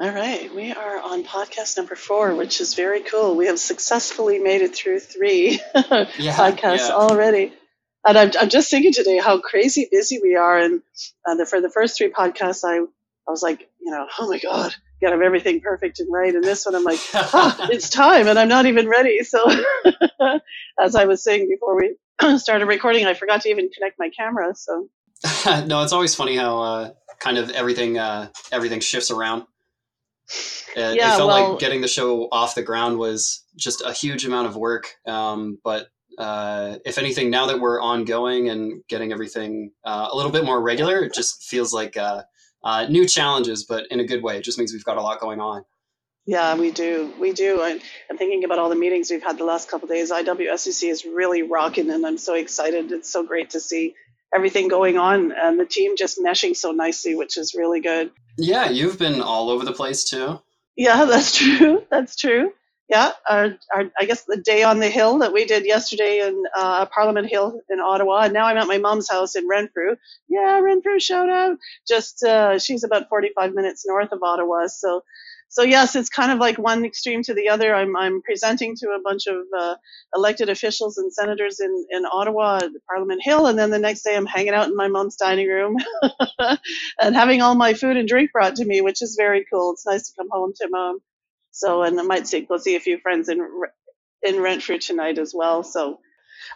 All right, we are on podcast number four, which is very cool. We have successfully made it through three Yeah, podcasts yeah. already. And I'm, I'm just thinking today how crazy busy we are. And uh, the, for the first three podcasts, I, I was like, you know, oh my God, gotta have everything perfect and right. And this one, I'm like, ah, it's time, and I'm not even ready. So, as I was saying before we started recording, I forgot to even connect my camera. So, no, it's always funny how uh, kind of everything uh, everything shifts around. It, Yeah, it felt well- like getting the show off the ground was just a huge amount of work. Um, but uh, if anything, now that we're ongoing and getting everything uh, a little bit more regular, it just feels like uh, uh, new challenges, but in a good way. It just means we've got a lot going on. Yeah, we do. We do. And I'm thinking about all the meetings we've had the last couple of days. IWSCC is really rocking, and I'm so excited. It's so great to see everything going on and the team just meshing so nicely, which is really good. Yeah, you've been all over the place too. Yeah, that's true. That's true. Yeah, our, our, I guess the day on the hill that we did yesterday in uh, Parliament Hill in Ottawa, and now I'm at my mom's house in Renfrew. Yeah, Renfrew, shout out. Just uh, she's about 45 minutes north of Ottawa, so so yes, it's kind of like one extreme to the other. I'm I'm presenting to a bunch of uh, elected officials and senators in in Ottawa at Parliament Hill, and then the next day I'm hanging out in my mom's dining room and having all my food and drink brought to me, which is very cool. It's nice to come home to mom. So, and I might see, go see a few friends in in Renfrew tonight as well. So,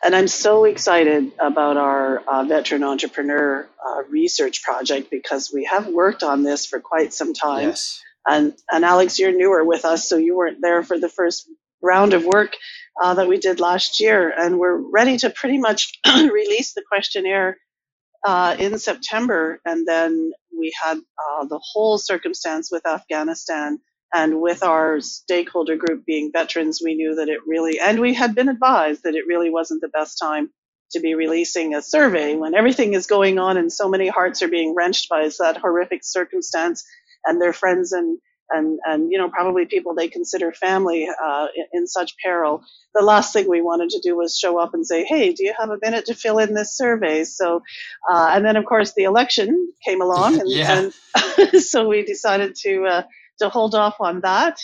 and I'm so excited about our uh, veteran entrepreneur uh, research project because we have worked on this for quite some time. Yes. And and Alex, you're newer with us, so you weren't there for the first round of work uh, that we did last year, and we're ready to pretty much release the questionnaire uh, in September, and then we had uh, the whole circumstance with Afghanistan. And with our stakeholder group being veterans, we knew that it really, and we had been advised that it really wasn't the best time to be releasing a survey when everything is going on and so many hearts are being wrenched by that horrific circumstance and their friends and and and you know probably people they consider family uh, in, in such peril. The last thing we wanted to do was show up and say, "Hey, do you have a minute to fill in this survey?" So, uh, and then of course the election came along, and, Yeah. and so we decided to uh, to hold off on that.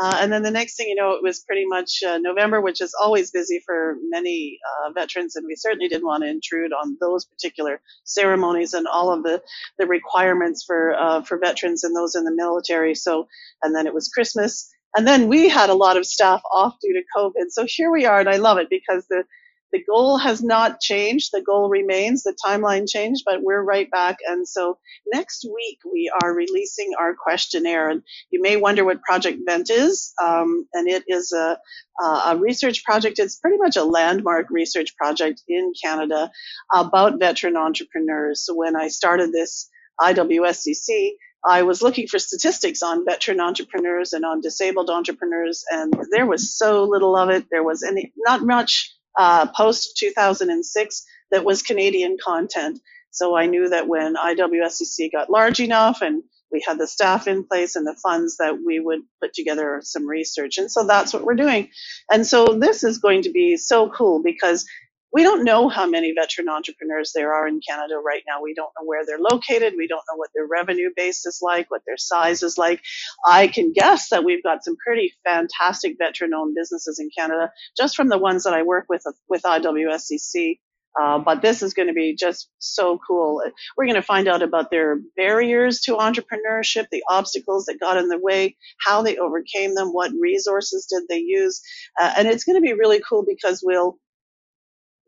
Uh, and then the next thing you know, it was pretty much uh, November, which is always busy for many uh, veterans, and we certainly didn't want to intrude on those particular ceremonies and all of the, the requirements for uh, for veterans and those in the military. So, and then it was Christmas, and then we had a lot of staff off due to COVID. So here we are, and I love it because the the goal has not changed. The goal remains. The timeline changed, but we're right back. And so next week we are releasing our questionnaire. And you may wonder what Project Vent is, um, and it is a, a research project. It's pretty much a landmark research project in Canada about veteran entrepreneurs. So when I started this IWSCC, I was looking for statistics on veteran entrepreneurs and on disabled entrepreneurs, and there was so little of it. There was any, not much uh, post 2006 that was Canadian content. So I knew that when IWSCC got large enough and we had the staff in place and the funds that we would put together some research. And so that's what we're doing. And so this is going to be so cool because we don't know how many veteran entrepreneurs there are in Canada right now. We don't know where they're located. We don't know what their revenue base is like, what their size is like. I can guess that we've got some pretty fantastic veteran owned businesses in Canada just from the ones that I work with with IWSCC. Uh, but this is going to be just so cool. We're going to find out about their barriers to entrepreneurship, the obstacles that got in the way, how they overcame them, what resources did they use, uh, and it's going to be really cool because we'll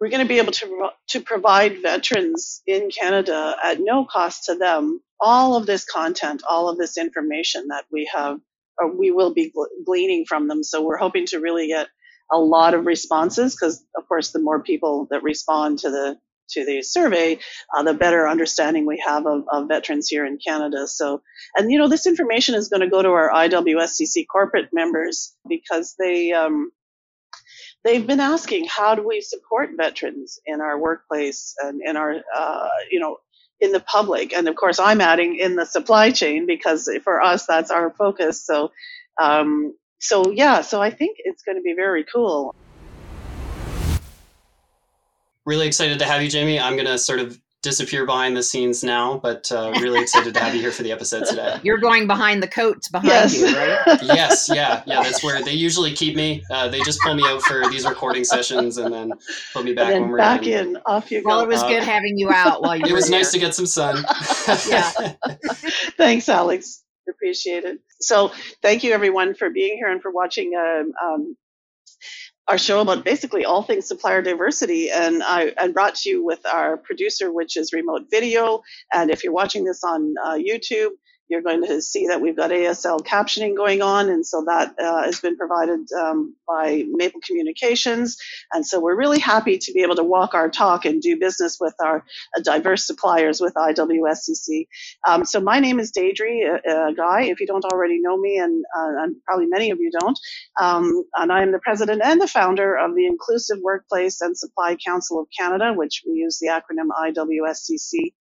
we're going to be able to to provide veterans in Canada at no cost to them all of this content, all of this information that we have, or we will be gleaning from them. So we're hoping to really get a lot of responses because, of course, the more people that respond to the to the survey, uh, the better understanding we have of, of veterans here in Canada. So, and you know, this information is going to go to our IWSCC corporate members because they. Um, they've been asking how do we support veterans in our workplace and in our uh, you know in the public? And of course i'm adding in the supply chain because for us that's our focus. So um, so yeah so i think it's going to be very cool. Really excited to have you, Jamie. I'm going to sort of disappear behind the scenes now, but uh, really excited to have you here for the episode today. You're going behind the coats behind Yes. you, right? yes, yeah, yeah. That's where they usually keep me. Uh, they just pull me out for these recording sessions and then put me back when we're back done. in, off you go. Well, it was Uh, good having you out while you It were was nice to get some sun. Yeah. Thanks, Alex. Appreciate it. So, thank you everyone for being here and for watching um, um, our show about basically all things supplier diversity. And I, I brought to you with our producer, which is Remote Video. And if you're watching this on uh, YouTube, you're going to see that we've got ASL captioning going on, and so that uh, has been provided um, by Maple Communications. And so we're really happy to be able to walk our talk and do business with our uh, diverse suppliers with IWSCC. Um, so my name is Deidre uh, uh, Guy, if you don't already know me, and, uh, and probably many of you don't. Um, and I'm the president and the founder of the Inclusive Workplace and Supply Council of Canada, which we use the acronym IWSCC.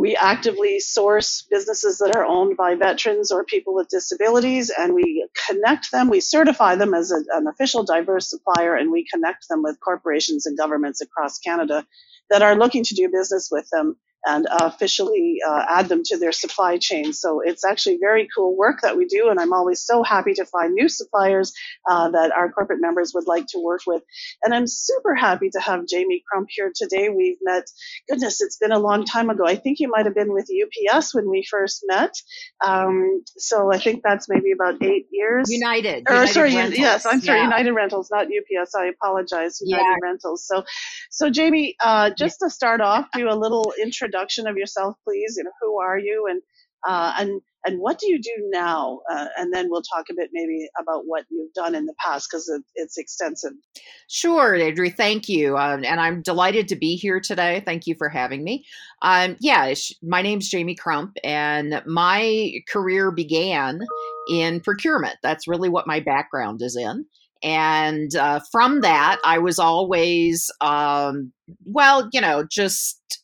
We actively source businesses that are owned by veterans or people with disabilities, and we connect them. We certify them as a, an official diverse supplier, and we connect them with corporations and governments across Canada that are looking to do business with them and officially uh, add them to their supply chain. So it's actually very cool work that we do, and I'm always so happy to find new suppliers uh, that our corporate members would like to work with. And I'm super happy to have Jamie Crump here today. We've met, goodness, it's been a long time ago. I think you might have been with UPS when we first met. Um, so I think that's maybe about eight years. United. Or United sorry, Rentals. yes, I'm sorry, Yeah. United Rentals, not UPS. I apologize, United Yeah. Rentals. So, so Jamie, uh, just to start off, do a little introduction of yourself, please. You know, who are you, and uh, and and what do you do now? Uh, and then we'll talk a bit maybe about what you've done in the past because it, it's extensive. Sure, Deidre. Thank you. Um, and I'm delighted to be here today. Thank you for having me. Um, yeah, my name's Jamie Crump, and my career began in procurement. That's really what my background is in. And uh, from that, I was always, um, well, you know, just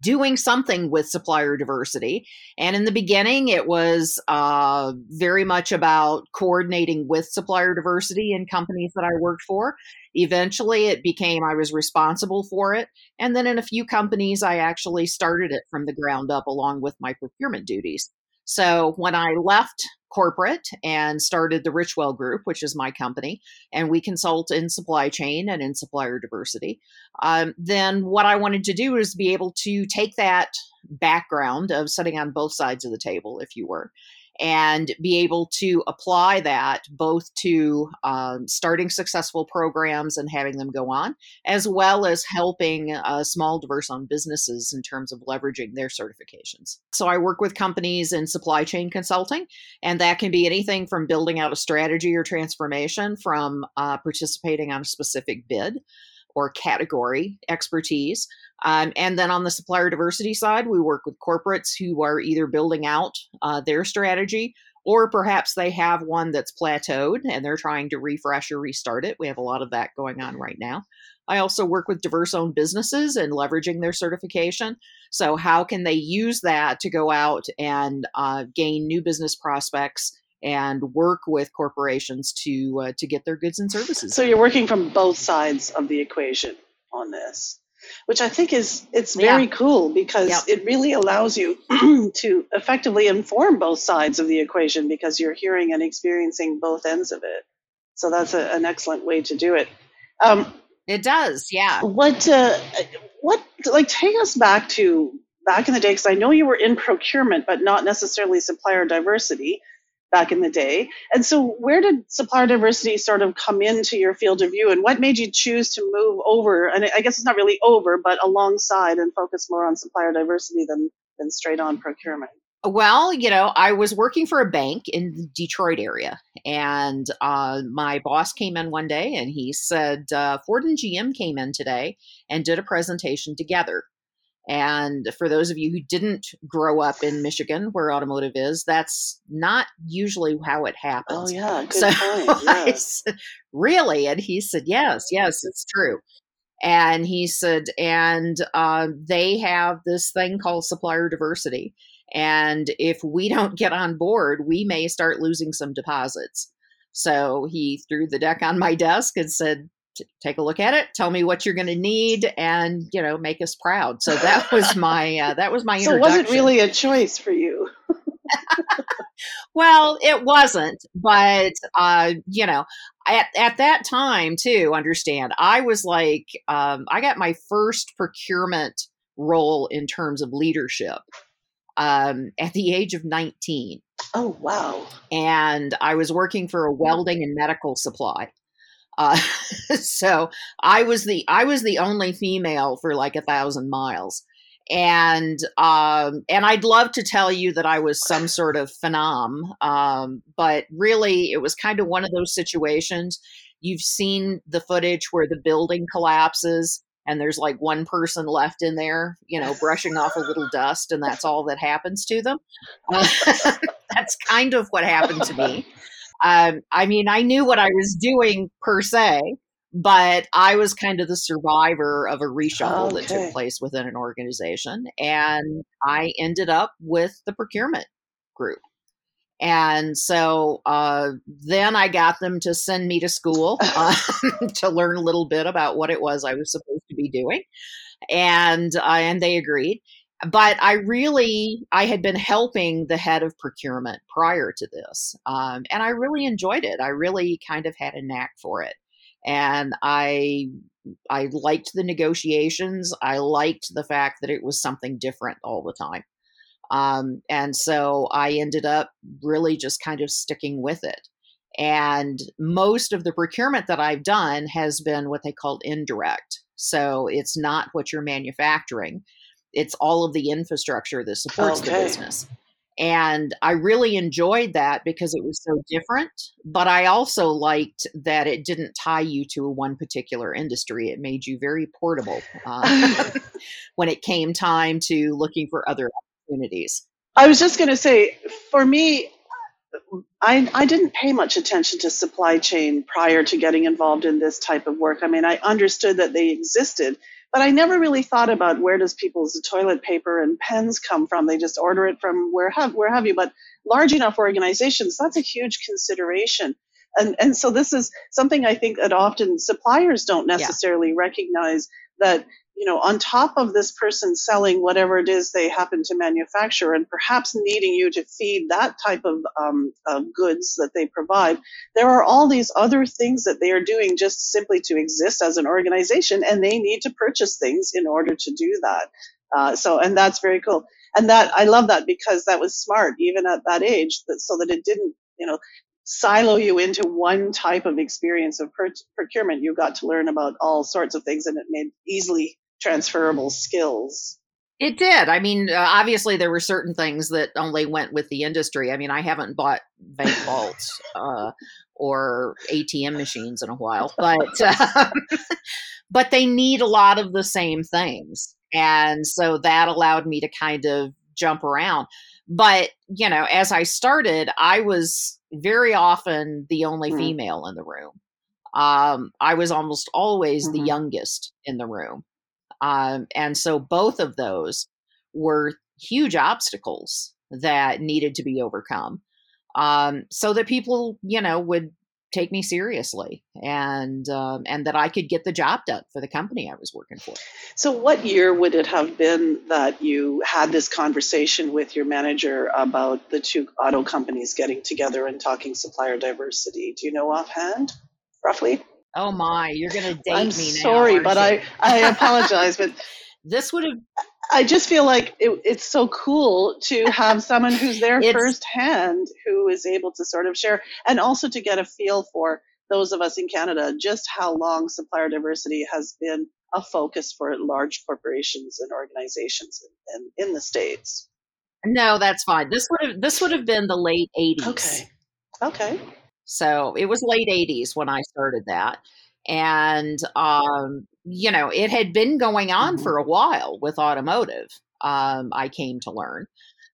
doing something with supplier diversity. And in the beginning, it was uh, very much about coordinating with supplier diversity in companies that I worked for. Eventually, it became I was responsible for it. And then in a few companies, I actually started it from the ground up along with my procurement duties. So when I left corporate and started the Richwell Group, which is my company, and we consult in supply chain and in supplier diversity, um, then what I wanted to do is be able to take that background of sitting on both sides of the table, if you were, and be able to apply that both to um, starting successful programs and having them go on, as well as helping uh, small diverse owned businesses in terms of leveraging their certifications. So I work with companies in supply chain consulting, and that can be anything from building out a strategy or transformation, from uh, participating on a specific bid or category expertise. Um, and then on the supplier diversity side, we work with corporates who are either building out uh, their strategy or perhaps they have one that's plateaued and they're trying to refresh or restart it. We have a lot of that going on right now. I also work with diverse owned businesses and leveraging their certification. So, how can they use that to go out and uh, gain new business prospects and work with corporations to uh, to get their goods and services? So you're working from both sides of the equation on this, which I think is it's Yeah. very cool because Yep. it really allows you to effectively inform both sides of the equation because you're hearing and experiencing both ends of it. So that's a, an excellent way to do it. Um, It does, yeah. what uh, what like take us back to back in the day because I know you were in procurement but not necessarily supplier diversity back in the day. And so where did supplier diversity sort of come into your field of view and what made you choose to move over and I guess it's not really over but alongside and focus more on supplier diversity than than straight on procurement. Well, you know, I was working for a bank in the Detroit area, and uh, my boss came in one day and he said, uh, Ford and GM came in today and did a presentation together. And for those of you who didn't grow up in Michigan, where automotive is, that's not usually how it happens. Oh yeah, good so point. I Yeah. said, really? And he said, yes, yes, it's true. And he said, and uh, they have this thing called supplier diversity. And if we don't get on board, we may start losing some deposits. So he threw the deck on my desk and said, t- take a look at it, tell me what you're going to need, and you know, make us proud. So that was my uh, that was my So it wasn't really a choice for you. Well, it wasn't, but uh, you know, at at that time too. Understand, I was like, um, I got my first procurement role in terms of leadership um, at the age of 19 oh wow. and I was working for a welding and medical supply. Uh, so I was the I was the only female for like a thousand miles, and um, and I'd love to tell you that I was some sort of phenom, um, but really it was kind of one of those situations. You've seen the footage where the building collapses and there's like one person left in there, you know, brushing off a little dust, and that's all that happens to them. Uh, that's kind of what happened to me. Um, I mean, I knew what I was doing per se, but I was kind of the survivor of a reshuffle that took place within an organization. And I ended up with the procurement group. And so uh, then I got them to send me to school uh, to learn a little bit about what it was I was supposed to be doing. And, uh, and they agreed but I really I had been helping the head of procurement prior to this, um, and I really enjoyed it. I really kind of had a knack for it, and I I liked the negotiations. I liked the fact that it was something different all the time, um, and so I ended up really just kind of sticking with it. And most of the procurement that I've done has been what they call indirect. So it's not what you're manufacturing it's all of the infrastructure that supports the business. And I really enjoyed that because it was so different. But I also liked that it didn't tie you to one particular industry. It made you very portable uh, when it came time to looking for other opportunities. I was just going to say, for me, I, I didn't pay much attention to supply chain prior to getting involved in this type of work. I mean, I understood that they existed, but I never really thought about where does people's toilet paper and pens come from. They just order it from where have where have you. But large enough organizations, that's a huge consideration. And and so this is something I think that often suppliers don't Yeah. necessarily recognize that you know on top of this person selling whatever it is they happen to manufacture and perhaps needing you to feed that type of um, uh, goods that they provide there are all these other things that they are doing just simply to exist as an organization and they need to purchase things in order to do that. Uh, so and that's very cool. And that i love that because that was smart even at that age that so that it didn't you know silo you into one type of experience of per- procurement. You got to learn about all sorts of things and it made easily transferable skills It did. I mean, uh, obviously, there were certain things that only went with the industry. I mean, I haven't bought bank vaults uh, or ATM machines in a while, but uh, but they need a lot of the same things, and so that allowed me to kind of jump around. But you know, as I started, I was very often the only Mm. female in the room. Um, I was almost always the Mhm. youngest in the room. Um, and so both of those were huge obstacles that needed to be overcome um, so that people, you know, would take me seriously and um, and that I could get the job done for the company I was working for. So, what year would it have been that you had this conversation with your manager about the two auto companies getting together and talking supplier diversity? Do you know offhand, roughly? Oh my, you're going to date I'm me now. sorry, aren't but? I, I apologize, but this would have I just feel like it, it's so cool to have someone who's there firsthand who is able to sort of share and also to get a feel for those of us in Canada just how long supplier diversity has been a focus for large corporations and organizations in, in, in the states. no, that's fine. This would have this would have been the late 80s. Okay. Okay. So it was late 80s when I started that. And, um, you know, it had been going on Mhm. for a while with automotive, um, I came to learn.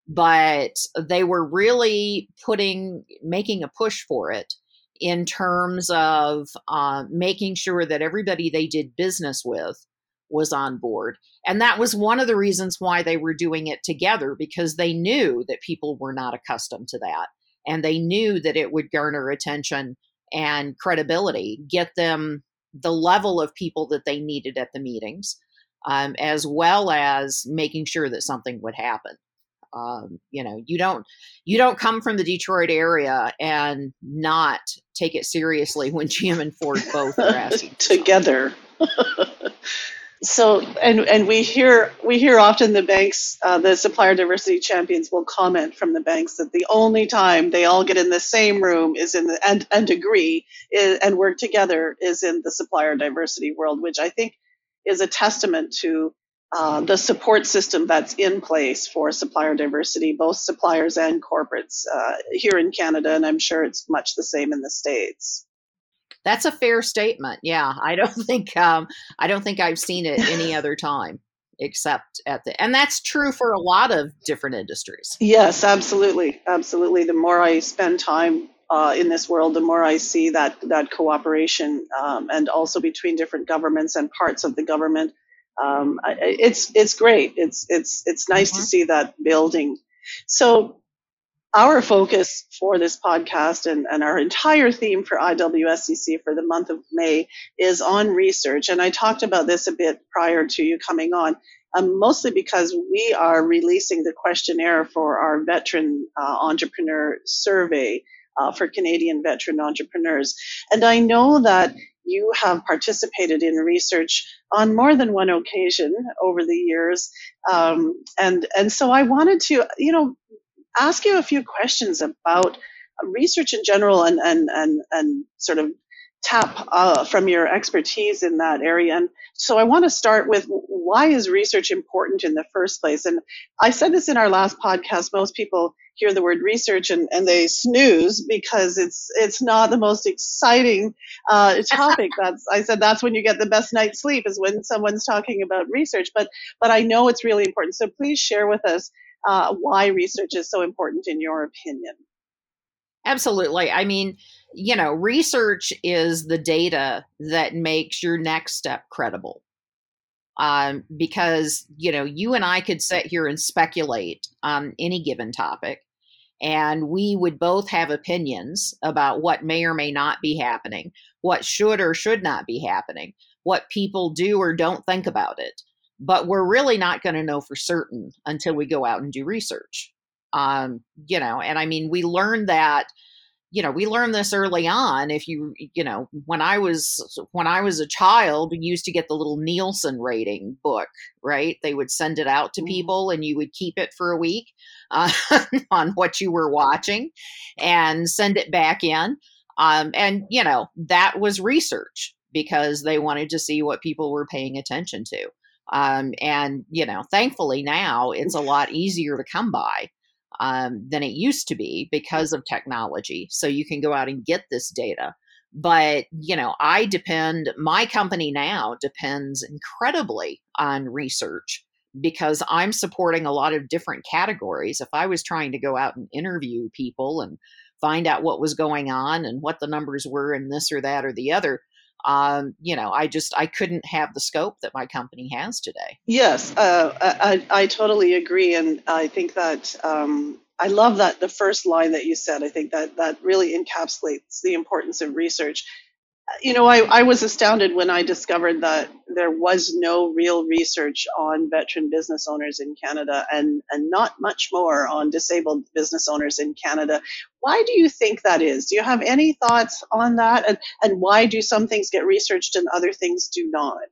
But they were really putting, making a push for it in terms of uh, making sure that everybody they did business with was on board. And that was one of the reasons why they were doing it together because they knew that people were not accustomed to that and they knew that it would garner attention and credibility, get them the level of people that they needed at the meetings, um, as well as making sure that something would happen. Um, you know, you don't you don't come from the Detroit area and not take it seriously when GM and Ford both are asking together. so and and we hear we hear often the banks uh, the supplier diversity champions will comment from the banks that the only time they all get in the same room is in the and and agree is, and work together is in the supplier diversity world which i think is a testament to uh, the support system that's in place for supplier diversity, both suppliers and corporates uh, here in Canada, and I'm sure it's much the same in the states. That's a fair statement. Yeah, I don't think um, I don't think I've seen it any other time except at the and that's true for a lot of different industries. Yes, absolutely, absolutely. The more I spend time uh, in this world, the more I see that that cooperation um, and also between different governments and parts of the government um, it's it's great. It's it's it's nice mm-hmm. to see that building. So our focus for this podcast and, and our entire theme for IWSCC for the month of May is on research. And I talked about this a bit prior to you coming on, um, mostly because we are releasing the questionnaire for our veteran uh, entrepreneur survey uh, for Canadian veteran entrepreneurs. And I know that you have participated in research on more than one occasion over the years. Um, and, and so I wanted to, you know, ask you a few questions about research in general and, and, and, and sort of tap uh, from your expertise in that area. And so I want to start with why is research important in the first place? And I said this in our last podcast. Most people hear the word research and, and they snooze because it's it's not the most exciting uh, topic. that's I said that's when you get the best night's sleep is when someone's talking about research. But but I know it's really important. So please share with us uh, why research is so important in your opinion. Absolutely. I mean, you know, research is the data that makes your next step credible. Um, because, you know, you and I could sit here and speculate on any given topic, and we would both have opinions about what may or may not be happening, what should or should not be happening, what people do or don't think about it. But we're really not going to know for certain until we go out and do research. Um, you know, and I mean, we learned that you know we learned this early on if you you know when i was when i was a child we used to get the little nielsen rating book right they would send it out to mm-hmm. people and you would keep it for a week uh, on what you were watching and send it back in um, and you know that was research because they wanted to see what people were paying attention to um, and you know thankfully now it's a lot easier to come by um, than it used to be because of technology. So you can go out and get this data. But, you know, I depend, my company now depends incredibly on research because I'm supporting a lot of different categories. If I was trying to go out and interview people and find out what was going on and what the numbers were and this or that or the other, um, you know, I just I couldn't have the scope that my company has today. Yes, uh, I, I totally agree, and I think that um, I love that the first line that you said. I think that that really encapsulates the importance of research you know, I, I was astounded when I discovered that there was no real research on veteran business owners in Canada and, and not much more on disabled business owners in Canada. Why do you think that is? Do you have any thoughts on that? And, and why do some things get researched and other things do not?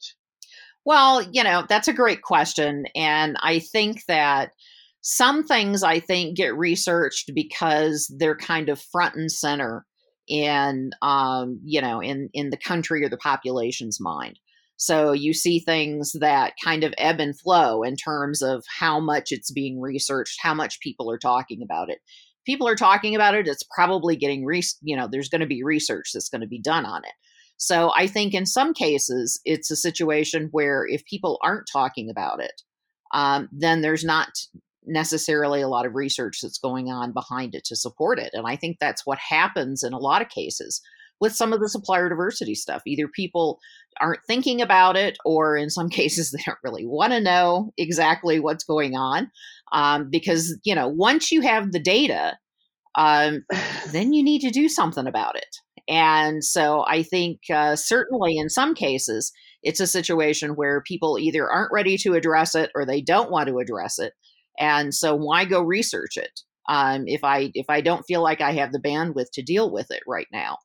Well, you know, that's a great question. And I think that some things I think get researched because they're kind of front and center in um, you know in in the country or the population's mind. So you see things that kind of ebb and flow in terms of how much it's being researched how much people are talking about it. People are talking about it it's probably getting re- you know there's going to be research that's going to be done on it. So i think in some cases it's a situation where if people aren't talking about it um, then there's not necessarily a lot of research that's going on behind it to support it. And I think that's what happens in a lot of cases with some of the supplier diversity stuff. Either people aren't thinking about it, or in some cases, they don't really want to know exactly what's going on. Um, because, you know, once you have the data, um, then you need to do something about it. And so I think uh, certainly in some cases, it's a situation where people either aren't ready to address it or they don't want to address it. And so why go research it um, if I if I don't feel like I have the bandwidth to deal with it right now?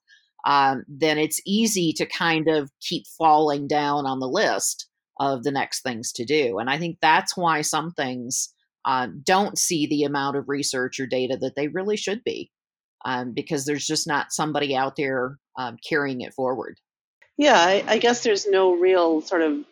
Um, then it's easy to kind of keep falling down on the list of the next things to do. And I think that's why some things uh, don't see the amount of research or data that they really should be, um, because there's just not somebody out there um, carrying it forward. Yeah, I, I guess there's no real sort of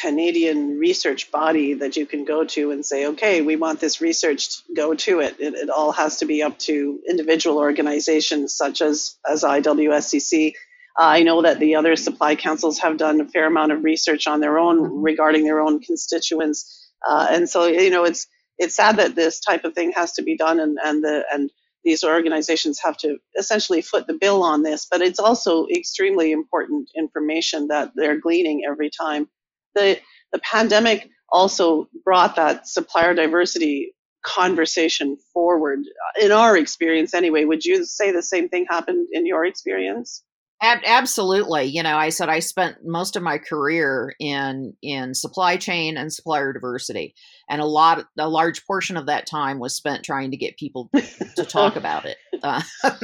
Canadian research body that you can go to and say, okay, we want this research, go to it. It, it all has to be up to individual organizations such as, as IWSCC. Uh, I know that the other supply councils have done a fair amount of research on their own mm-hmm. regarding their own constituents. Uh, and so, you know, it's it's sad that this type of thing has to be done and, and the and these organizations have to essentially foot the bill on this, but it's also extremely important information that they're gleaning every time. The, the pandemic also brought that supplier diversity conversation forward. In our experience, anyway, would you say the same thing happened in your experience? Ab- absolutely. You know, I said I spent most of my career in in supply chain and supplier diversity, and a lot, a large portion of that time was spent trying to get people to talk about it. Uh,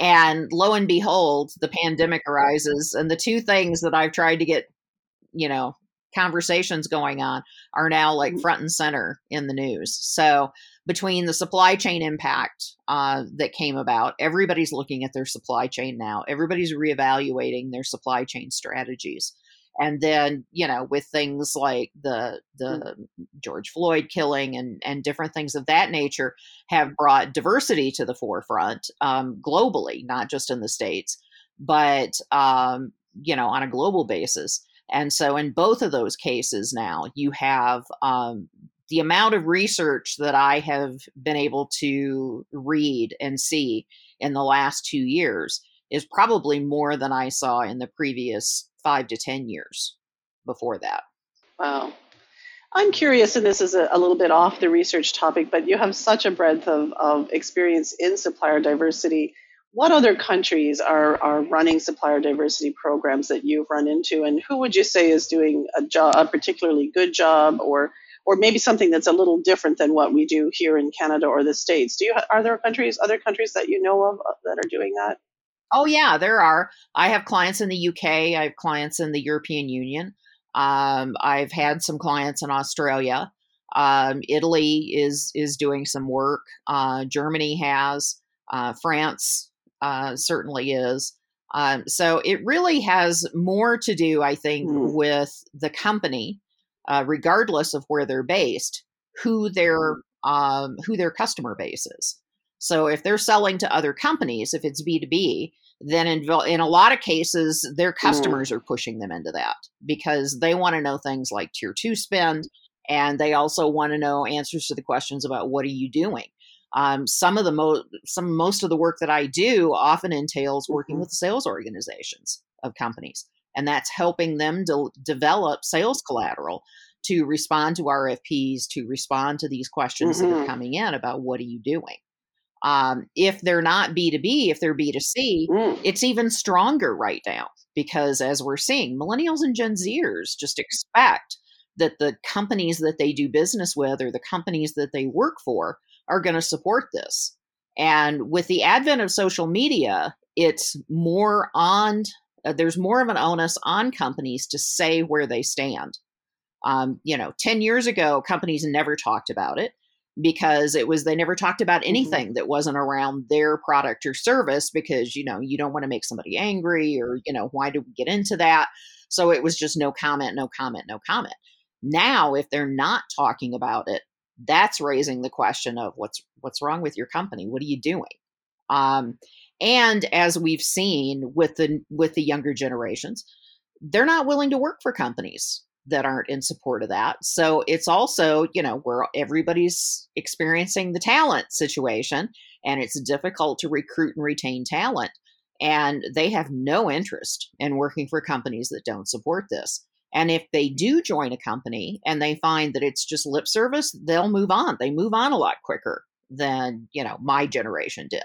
and lo and behold, the pandemic arises, and the two things that I've tried to get, you know, conversations going on are now like mm. front and center in the news. So between the supply chain impact uh, that came about, everybody's looking at their supply chain now. Everybody's reevaluating their supply chain strategies. And then, you know, with things like the the mm. George Floyd killing and and different things of that nature, have brought diversity to the forefront um, globally, not just in the states, but um, you know, on a global basis. And so, in both of those cases, now you have um, the amount of research that I have been able to read and see in the last two years is probably more than I saw in the previous five to 10 years before that. Wow. I'm curious, and this is a, a, little bit off the research topic, but you have such a breadth of, of experience in supplier diversity. What other countries are, are running supplier diversity programs that you've run into, and who would you say is doing a job, a particularly good job, or or maybe something that's a little different than what we do here in Canada or the States. Do you are there countries, other countries that you know of uh, that are doing that? Oh yeah, there are. I have clients in the UK. I have clients in the European Union. Um, I've had some clients in Australia. Um, Italy is is doing some work. Uh, Germany has. Uh, France uh, certainly is. Um, so it really has more to do, I think, mm. with the company uh, regardless of where they're based, who their um, who their customer base is. So if they're selling to other companies, if it's B two B, then in, in a lot of cases, their customers mm. are pushing them into that because they want to know things like tier two spend, and they also want to know answers to the questions about what are you doing. Um, some of the most some most of the work that I do often entails working mm-hmm. with sales organizations of companies and that's helping them to develop sales collateral to respond to RFPs, to respond to these questions mm-hmm. that are mm-hmm. coming in about what are you doing. Um, if they're not B2B, if they're B2C, mm. it's even stronger right now because as we're seeing, millennials and Gen Zers just expect that the companies that they do business with or the companies that they work for are going to support this. And with the advent of social media, it's more on uh, there's more of an onus on companies to say where they stand. Um, you know, 10 years ago, companies never talked about it because it was they never talked about mm-hmm. anything mm-hmm. that wasn't around their product or service because you know you don't want to make somebody angry or you know why do we get into that so it was just no comment no comment no comment now if they're not talking about it that's raising the question of what's what's wrong with your company? What are you doing? Um, and as we've seen with the with the younger generations they're not willing to work for companies that aren't in support of that. So it's also you know where everybody's experiencing the talent situation and it's difficult to recruit and retain talent and they have no interest in working for companies that don't support this and if they do join a company and they find that it's just lip service they'll move on they move on a lot quicker than you know my generation did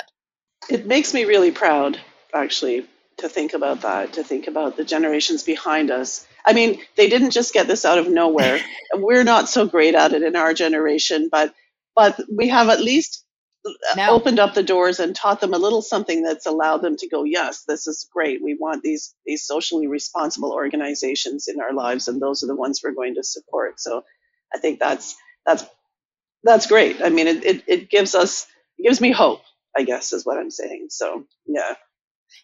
it makes me really proud, actually, to think about that, to think about the generations behind us. I mean, they didn't just get this out of nowhere. We're not so great at it in our generation, but but we have at least no. opened up the doors and taught them a little something that's allowed them to go, yes, this is great. We want these these socially responsible organizations in our lives, and those are the ones we're going to support. So I think that's that's that's great. I mean, it, it, it gives us it gives me hope. I guess is what I'm saying. So yeah.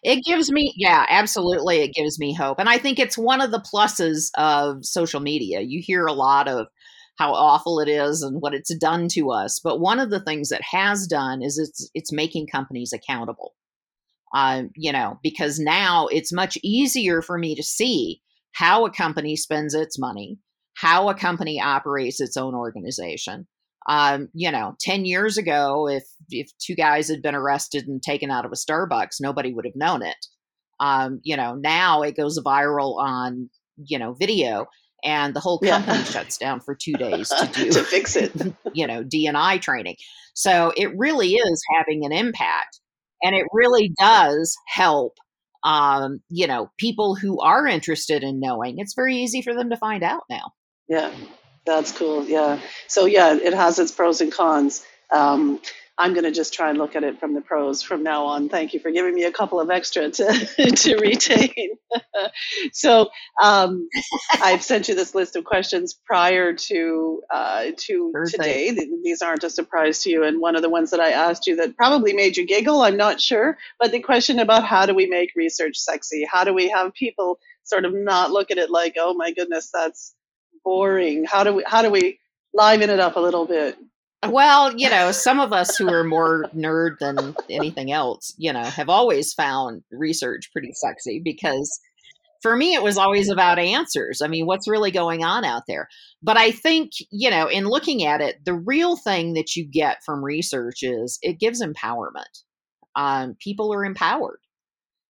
It gives me, yeah, absolutely. It gives me hope. And I think it's one of the pluses of social media. You hear a lot of how awful it is and what it's done to us. But one of the things it has done is it's it's making companies accountable. Uh, you know, because now it's much easier for me to see how a company spends its money, how a company operates its own organization. Um, you know, 10 years ago, if if two guys had been arrested and taken out of a Starbucks, nobody would have known it. Um, you know, now it goes viral on, you know, video and the whole company yeah. shuts down for two days to do to fix it. you know dni training. So it really is having an impact and it really does help um, you know people who are interested in knowing. It's very easy for them to find out now. Yeah that's cool yeah. So yeah it has its pros and cons. Um, I'm going to just try and look at it from the pros from now on. Thank you for giving me a couple of extra to, to retain. so um, I've sent you this list of questions prior to uh, to today. These aren't a surprise to you. And one of the ones that I asked you that probably made you giggle, I'm not sure, but the question about how do we make research sexy? How do we have people sort of not look at it like, oh my goodness, that's boring? How do we how do we liven it up a little bit? Well, you know, some of us who are more nerd than anything else, you know, have always found research pretty sexy because for me, it was always about answers. I mean, what's really going on out there? But I think, you know, in looking at it, the real thing that you get from research is it gives empowerment. Um, people are empowered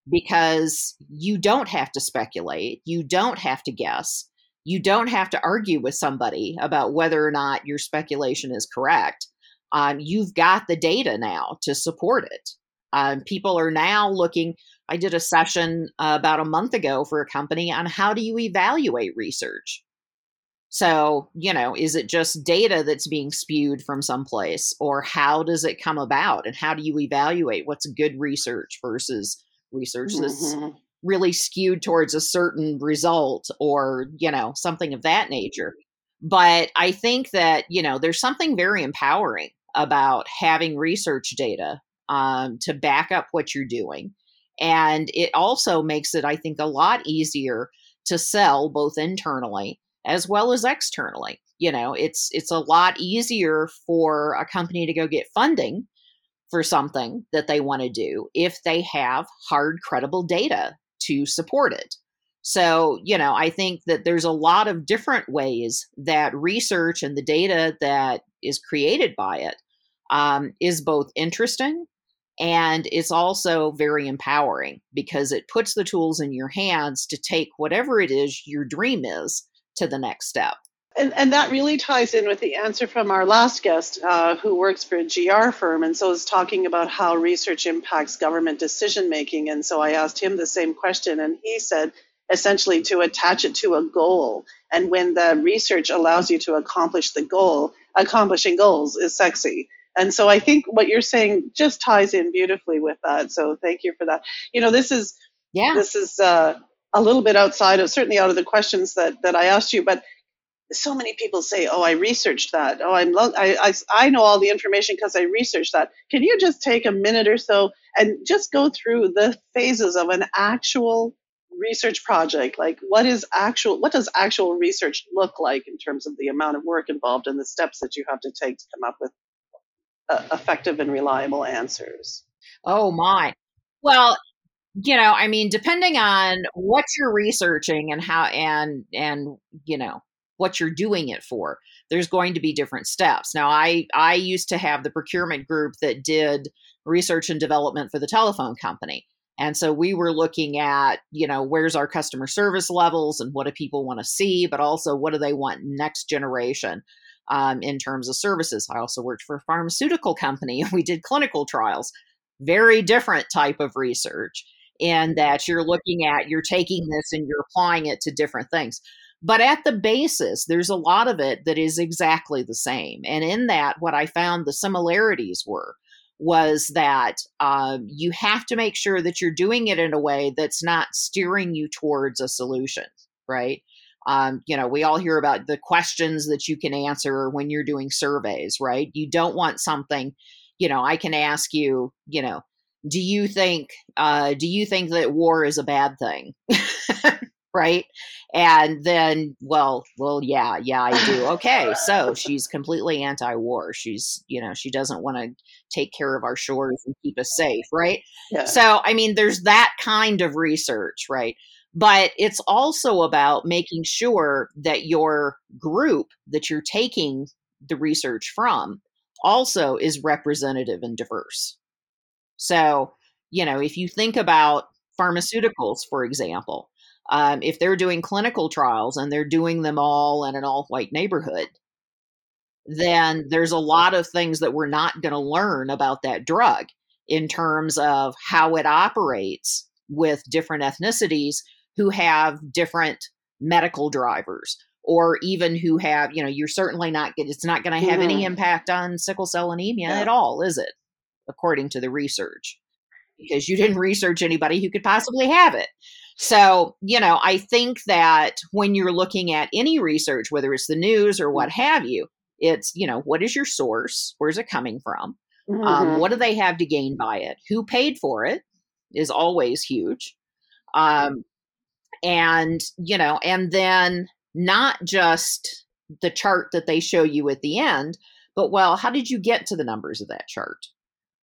because you don't have to speculate, you don't have to guess you don't have to argue with somebody about whether or not your speculation is correct. Um, you've got the data now to support it. Um, people are now looking. I did a session uh, about a month ago for a company on how do you evaluate research. So, you know, is it just data that's being spewed from someplace, or how does it come about, and how do you evaluate what's good research versus research that's mm-hmm really skewed towards a certain result or, you know, something of that nature. But I think that, you know, there's something very empowering about having research data um, to back up what you're doing. And it also makes it, I think, a lot easier to sell both internally as well as externally. You know, it's it's a lot easier for a company to go get funding for something that they want to do if they have hard credible data to support it. So, you know, I think that there's a lot of different ways that research and the data that is created by it um, is both interesting and it's also very empowering because it puts the tools in your hands to take whatever it is your dream is to the next step. And, and that really ties in with the answer from our last guest, uh, who works for a GR firm, and so is talking about how research impacts government decision making. And so I asked him the same question, and he said essentially to attach it to a goal. And when the research allows you to accomplish the goal, accomplishing goals is sexy. And so I think what you're saying just ties in beautifully with that. So thank you for that. You know, this is yeah, this is uh, a little bit outside of certainly out of the questions that that I asked you, but so many people say, "Oh, I researched that. Oh, I'm lo- I, I I know all the information because I researched that." Can you just take a minute or so and just go through the phases of an actual research project? Like, what is actual? What does actual research look like in terms of the amount of work involved and the steps that you have to take to come up with uh, effective and reliable answers? Oh my. Well, you know, I mean, depending on what you're researching and how and and you know what you're doing it for. There's going to be different steps. Now i i used to have the procurement group that did research and development for the telephone company. And so we were looking at you know where's our customer service levels and what do people want to see but also what do they want next generation um, in terms of services. I also worked for a pharmaceutical company we did clinical trials. Very different type of research in that you're looking at, you're taking this and you're applying it to different things. But at the basis, there's a lot of it that is exactly the same. And in that, what I found the similarities were was that um, you have to make sure that you're doing it in a way that's not steering you towards a solution, right? Um, you know, we all hear about the questions that you can answer when you're doing surveys, right? You don't want something, you know, I can ask you, you know, do you think, uh, do you think that war is a bad thing? right? And then, well, well, yeah, yeah, I do. Okay, so she's completely anti-war. She's, you know, she doesn't want to take care of our shores and keep us safe, right? Yeah. So, I mean, there's that kind of research, right? But it's also about making sure that your group that you're taking the research from also is representative and diverse. So, you know, if you think about pharmaceuticals, for example, um, if they're doing clinical trials and they're doing them all in an all white neighborhood, then there's a lot of things that we're not going to learn about that drug in terms of how it operates with different ethnicities who have different medical drivers or even who have you know you're certainly not it's not going to have mm-hmm. any impact on sickle cell anemia yeah. at all is it according to the research because you didn't research anybody who could possibly have it so you know i think that when you're looking at any research whether it's the news or what have you it's you know what is your source? Where's it coming from? Um, mm-hmm. um, what do they have to gain by it? Who paid for it is always huge. Um, and you know and then not just the chart that they show you at the end but well how did you get to the numbers of that chart?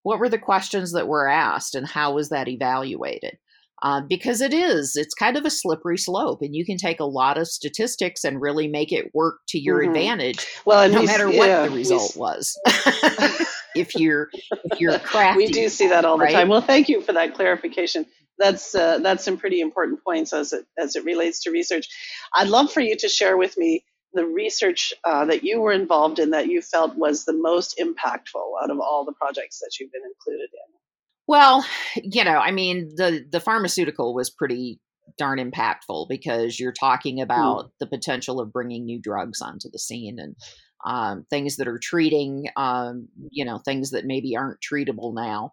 What were the questions that were asked and how was that evaluated uh, because it is it's kind of a slippery slope and you can take a lot of statistics and really make it work to your mm-hmm. advantage well no matter what yeah, the result was if you're if you're crafty we do see that all right? the time well thank you for that clarification that's uh, that's some pretty important points as it as it relates to research. I'd love for you to share with me the research uh, that you were involved in that you felt was the most impactful out of all the projects that you've been included in. Well, you know, I mean, the the pharmaceutical was pretty darn impactful because you're talking hmm. about mm. the potential of bringing new drugs onto the scene and um, things that are treating, um, you know, things that maybe aren't treatable now.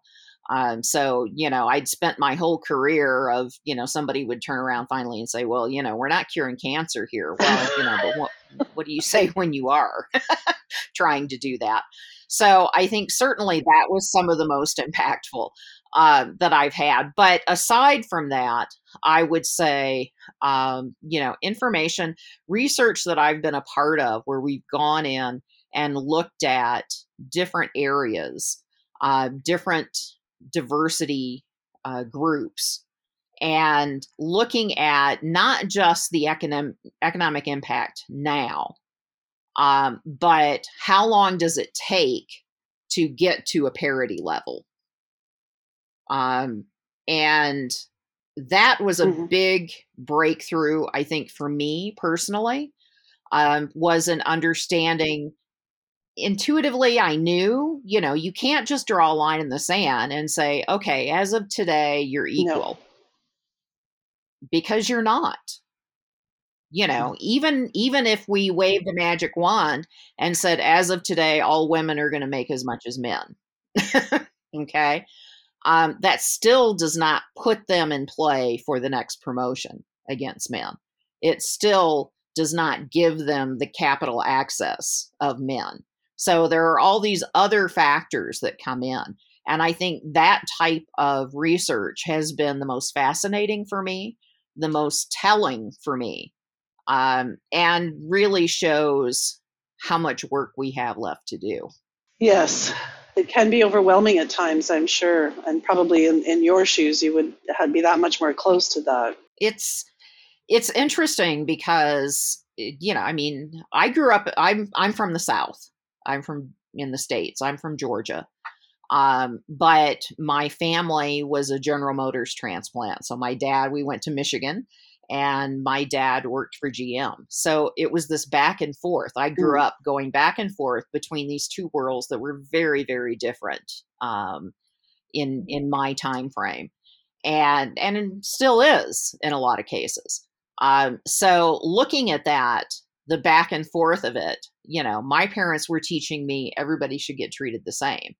Um, so, you know, I'd spent my whole career of, you know, somebody would turn around finally and say, well, you know, we're not curing cancer here. Well, you know, but what, what do you say when you are trying to do that? So I think certainly that was some of the most impactful uh, that I've had. But aside from that, I would say, um, you know, information research that I've been a part of where we've gone in and looked at different areas, uh, different diversity uh, groups and looking at not just the economic economic impact now, um, but how long does it take to get to a parity level? Um, and that was a mm-hmm. big breakthrough, I think, for me personally. Um, was an understanding intuitively I knew, you know, you can't just draw a line in the sand and say, okay, as of today, you're equal. No. Because you're not. You know, even even if we waved a magic wand and said, as of today, all women are going to make as much as men. okay. Um, that still does not put them in play for the next promotion against men. It still does not give them the capital access of men. So there are all these other factors that come in. And I think that type of research has been the most fascinating for me, the most telling for me, um, and really shows how much work we have left to do. Yes, it can be overwhelming at times, I'm sure. And probably in, in your shoes, you would be that much more close to that. It's it's interesting because you know, I mean, I grew up. I'm I'm from the South, I'm from in the States. I'm from Georgia. Um, but my family was a General Motors transplant. So my dad, we went to Michigan and my dad worked for GM. So it was this back and forth. I grew mm. up going back and forth between these two worlds that were very, very different um, in in my time frame. and and still is in a lot of cases. Um, so looking at that, the back and forth of it, you know, my parents were teaching me everybody should get treated the same.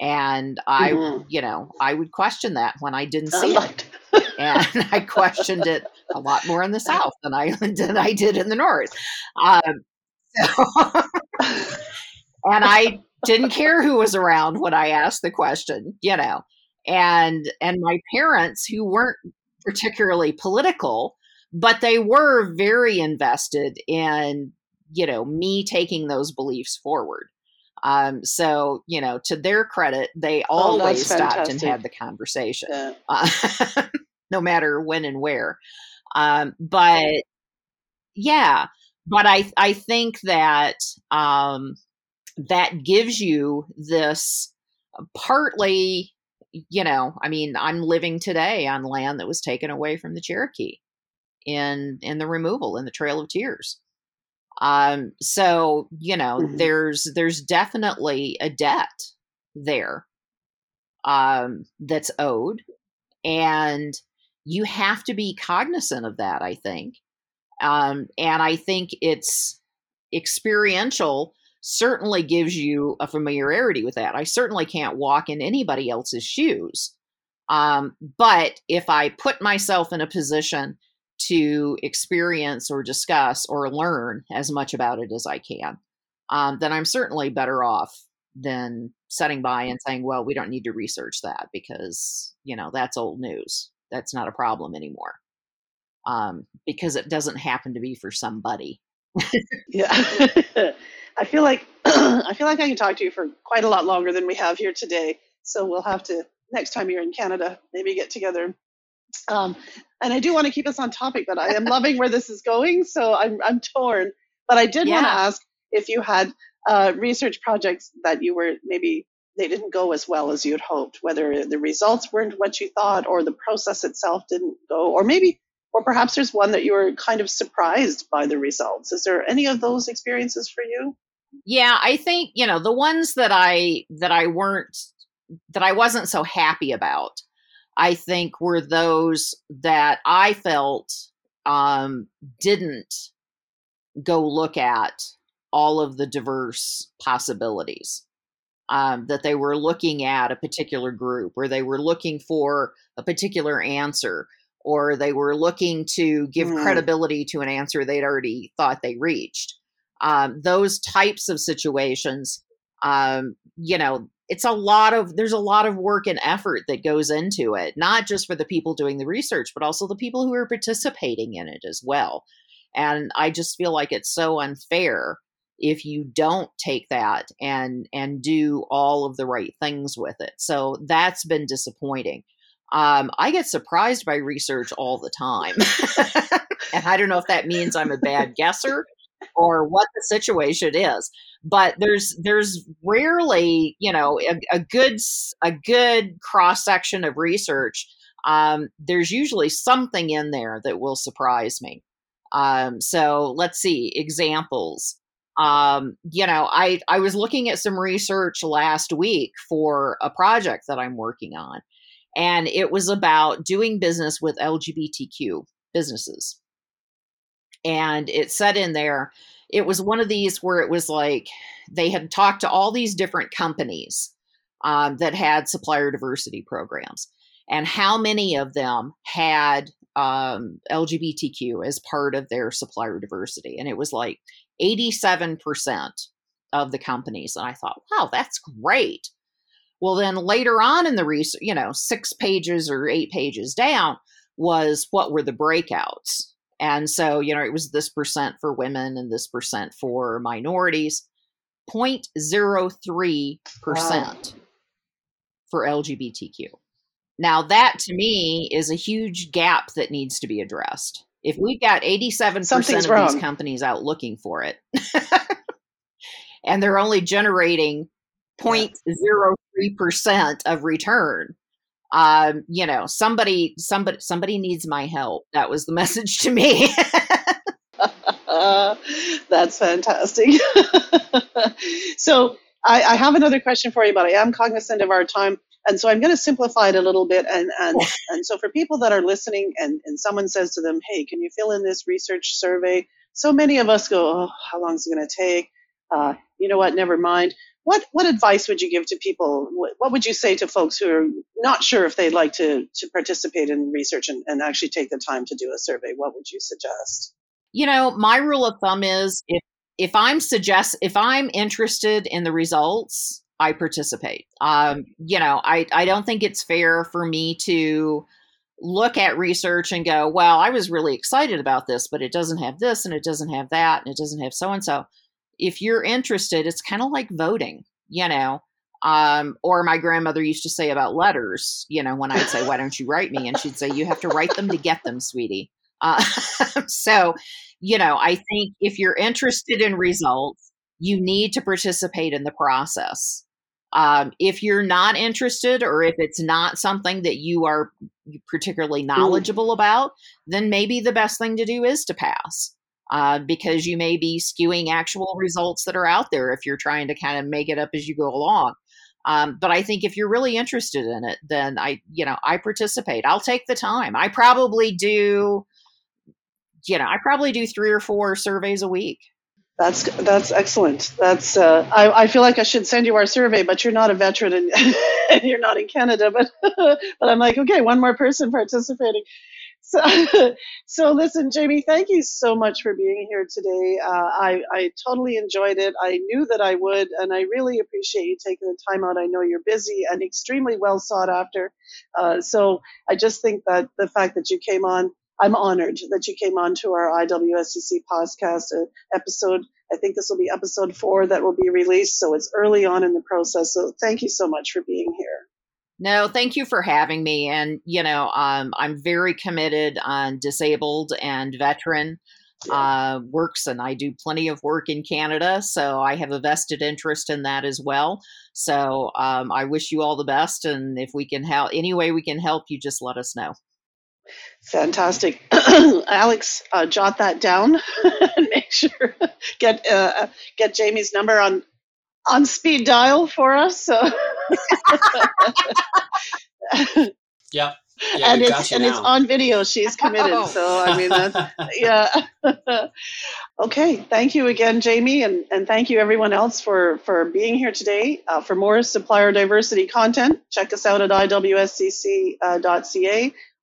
And I, Mhm. you know, I would question that when I didn't see it. And I questioned it a lot more in the South than I than I did in the North. Um, so, and I didn't care who was around when I asked the question, you know. And and my parents, who weren't particularly political, but they were very invested in, you know, me taking those beliefs forward. Um, so, you know, to their credit, they Oh, always stopped and had the conversation Yeah. uh, no matter when and where. Um, but yeah, but I I think that um, that gives you this partly, you know, I mean, I'm living today on land that was taken away from the Cherokee in in the removal in the Trail of Tears. Um, so you know, Mhm. there's there's definitely a debt there um, that's owed, and you have to be cognizant of that. I think, um, and I think it's experiential. Certainly gives you a familiarity with that. I certainly can't walk in anybody else's shoes. Um, but if I put myself in a position to experience or discuss or learn as much about it as I can, um, then I'm certainly better off than sitting by and saying, well, we don't need to research that because, you know, that's old news. That's not a problem anymore. Um, because it doesn't happen to be for somebody. Yeah. I feel like I feel like I can talk to you for quite a lot longer than we have here today. So we'll have to next time you're in Canada, maybe get together. Um, and I do want to keep us on topic, but I am loving where this is going, so I'm I'm torn. But I did want to ask if you had uh, research projects that you were maybe they didn't go as well as you'd hoped, whether the results weren't what you thought, or the process itself didn't go, or maybe or perhaps there's one that you were kind of surprised by the results. Is there any of those experiences for you? Yeah, I think, you know, the ones that I that I weren't that I wasn't so happy about, I think were those that I felt um didn't go look at all of the diverse possibilities. Um, that they were looking at a particular group or they were looking for a particular answer or they were looking to give Mm. credibility to an answer they'd already thought they reached. Um, those types of situations, um, you know, it's a lot of there's a lot of work and effort that goes into it, not just for the people doing the research, but also the people who are participating in it as well. And I just feel like it's so unfair if you don't take that and and do all of the right things with it. So that's been disappointing. Um, I get surprised by research all the time, and I don't know if that means I'm a bad guesser or what the situation is. But there's there's rarely you know a, a good a good cross section of research. Um, there's usually something in there that will surprise me. Um, so let's see examples um, you know, I I was looking at some research last week for a project that I'm working on, and it was about doing business with LGBTQ businesses. And it said in there, it was one of these where it was like they had talked to all these different companies um, that had supplier diversity programs, and how many of them had um, LGBTQ as part of their supplier diversity. And it was like 87% of the companies. And I thought, wow, that's great. Well, then later on in the research, you know, six pages or eight pages down was what were the breakouts. And so, you know, it was this percent for women and this percent for minorities, 0.03% Wow. for LGBTQ. Now, that to me is a huge gap that needs to be addressed. If we've got 87% Something's of wrong. these companies out looking for it, and they're only generating 0.03% of return, um, you know, somebody, somebody, somebody needs my help. That was the message to me. That's fantastic. so I, I have another question for you, but I am cognizant of our time. And so I'm going to simplify it a little bit. And and and so for people that are listening, and and someone says to them, "Hey, can you fill in this research survey?" So many of us go, "Oh, how long is it going to take?" Uh, you know what? Never mind. What what advice would you give to people? What, what, would you say to folks who are not sure if they'd like to to participate in research and, and actually take the time to do a survey? What would you suggest? You know, my rule of thumb is if if I'm suggest if I'm interested in the results, I participate. Um, you know, I, I don't think it's fair for me to look at research and go, well, I was really excited about this, but it doesn't have this and it doesn't have that and it doesn't have so and so. If you're interested, it's kind of like voting, you know. Um, or my grandmother used to say about letters, you know, when I'd say, why don't you write me? And she'd say, you have to write them to get them, sweetie. Uh, so, you know, I think if you're interested in results, you need to participate in the process. Um, if you're not interested or if it's not something that you are particularly mm. knowledgeable about, then maybe the best thing to do is to pass. Uh, because you may be skewing actual results that are out there if you're trying to kind of make it up as you go along. Um, but I think if you're really interested in it, then I, you know, I participate. I'll take the time. I probably do, you know, I probably do three or four surveys a week. That's that's excellent. That's uh, I, I feel like I should send you our survey, but you're not a veteran and, and you're not in Canada. But but I'm like, okay, one more person participating. So so listen, Jamie, thank you so much for being here today. Uh, I I totally enjoyed it. I knew that I would, and I really appreciate you taking the time out. I know you're busy and extremely well sought after. Uh, so I just think that the fact that you came on I'm honored that you came on to our IWSCC podcast uh, episode. I think this will be episode four that will be released, so it's early on in the process. So thank you so much for being here. No, thank you for having me. And, you know, um, I'm very committed on disabled and veteran yeah. uh, works, and I do plenty of work in Canada. So I have a vested interest in that as well. So um, I wish you all the best. And if we can help, any way we can help you, just let us know. Fantastic. Alex, uh, jot that down and make sure get uh, get Jamie's number on on speed dial for us. So. yeah. Yeah, and it's and now. it's on video. She's committed. Oh. So I mean, that's, yeah. okay. Thank you again, Jamie, and and thank you everyone else for for being here today. Uh, for more supplier diversity content, check us out at iwscc.ca.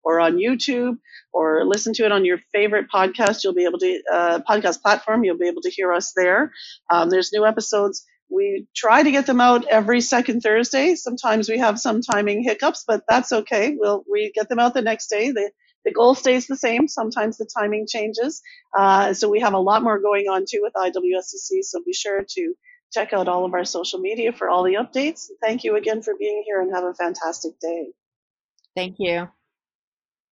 Or on YouTube or listen to it on your favorite podcast. You'll be able to uh, podcast platform. You'll be able to hear us there. Um, there's new episodes. We try to get them out every second Thursday. Sometimes we have some timing hiccups, but that's okay. We'll we get them out the next day. The the goal stays the same. Sometimes the timing changes. Uh, so we have a lot more going on too with IWSCC. So be sure to check out all of our social media for all the updates. Thank you again for being here and have a fantastic day. Thank you.